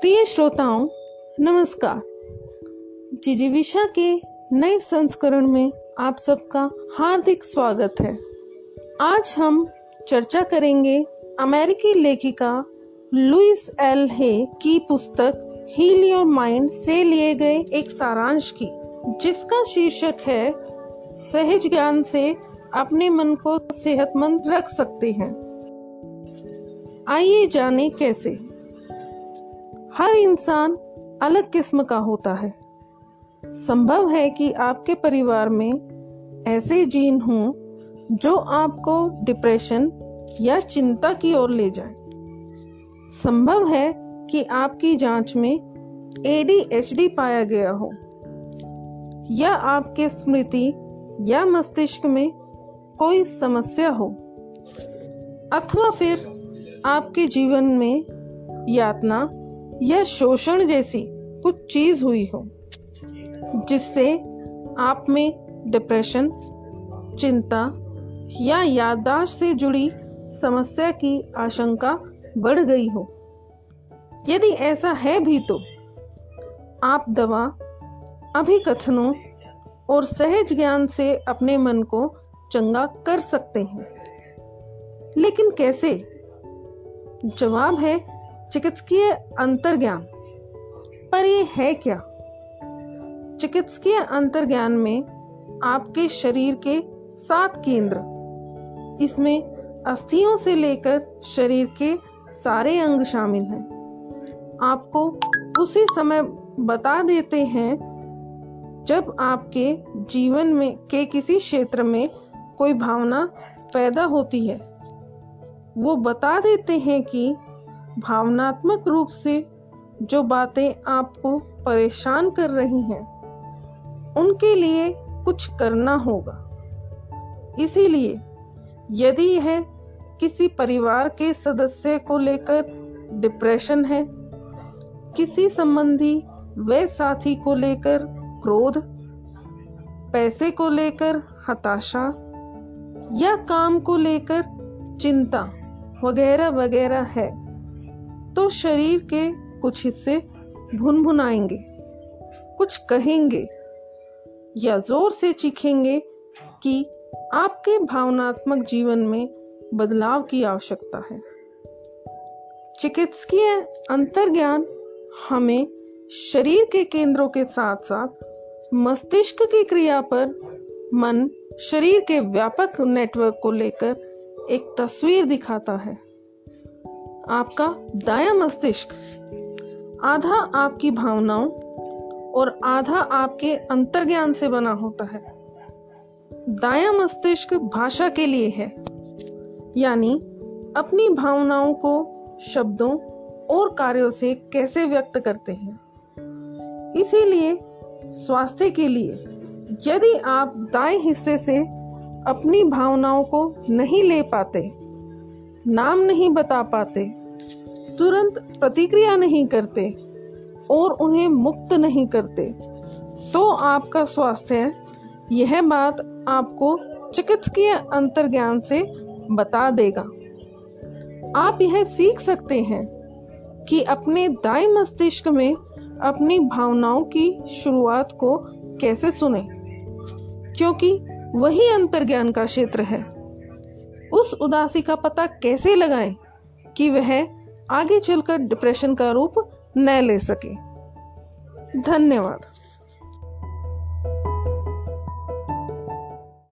प्रिय श्रोताओं, नमस्कार। जिजीविशा के नए संस्करण में आप सबका हार्दिक स्वागत है। आज हम चर्चा करेंगे अमेरिकी लेखिका लुइस एल हे की पुस्तक हील योर माइंड से लिए गए एक सारांश की, जिसका शीर्षक है, सहज ज्ञान से अपने मन को सेहतमंद रख सकते हैं। आइए जाने कैसे। हर इंसान अलग किस्म का होता है। संभव है कि आपके परिवार में ऐसे जीन हों जो आपको डिप्रेशन या चिंता की ओर ले जाए। संभव है कि आपकी जाँच में एडीएचडी पाया गया हो, या आपके स्मृति या मस्तिष्क में कोई समस्या हो, अथवा फिर आपके जीवन में यातना या शोषण जैसी कुछ चीज़ हुई हो, जिससे आप में डिप्रेशन चिंता या याददाश्त से जुड़ी समस्या की आशंका बढ़ गई हो। यदि ऐसा है भी तो आप दवा, अभिकथनों और सहज ज्ञान से अपने मन को चंगा कर सकते हैं। लेकिन कैसे? जवाब है चिकित्सकीय अंतर्ज्ञान। पर यह है क्या? चिकित्सकीय अंतर्ज्ञान में आपके शरीर के सात केंद्र। इसमें अस्थियों से लेकर शरीर के सारे अंग शामिल हैं। आपको उसी समय बता देते हैं जब आपके जीवन में के किसी क्षेत्र में कोई भावना पैदा होती है। वो बता देते हैं कि भावनात्मक रूप से जो बातें आपको परेशान कर रही हैं, उनके लिए कुछ करना होगा। इसीलिए यदि यह किसी परिवार के सदस्य को लेकर डिप्रेशन है, किसी संबंधी व साथी को लेकर क्रोध, पैसे को लेकर हताशा, या काम को लेकर चिंता वगैरह वगैरह है तो शरीर के कुछ हिस्से भुन भुनाएँगे कुछ कहेंगे या ज़ोर से चीखेंगे कि आपके भावनात्मक जीवन में बदलाव की आवश्यकता है। चिकित्सकीय अंतर्ज्ञान हमें शरीर के केंद्रों के साथ साथ मस्तिष्क की क्रिया पर, मन शरीर के व्यापक नेटवर्क को लेकर एक तस्वीर दिखाता है। आपका दाया मस्तिष्क। आधा आपकी भावनाओं और आधा आपके अंतर्ज्ञान से बना होता है। दाया मस्तिष्क भाषा के लिए है, यानी अपनी भावनाओं को शब्दों और कार्यों से कैसे व्यक्त करते हैं। इसीलिए स्वास्थ्य के लिए यदि आप दाएँ हिस्से से अपनी भावनाओं को नहीं ले पाते नाम नहीं बता पाते, तुरंत प्रतिक्रिया नहीं करते और उन्हें मुक्त नहीं करते। तो आपका स्वास्थ्य यह बात आपको चिकित्सकीय अंतर्ज्ञान से बता देगा। आप यह सीख सकते हैं कि अपने दाएँ मस्तिष्क में अपनी भावनाओं की शुरुआत को कैसे सुने, क्योंकि वही अंतर्ज्ञान का क्षेत्र है। उस उदासी का पता कैसे लगाएँ कि वह आगे चलकर डिप्रेशन का रूप न ले सके? धन्यवाद।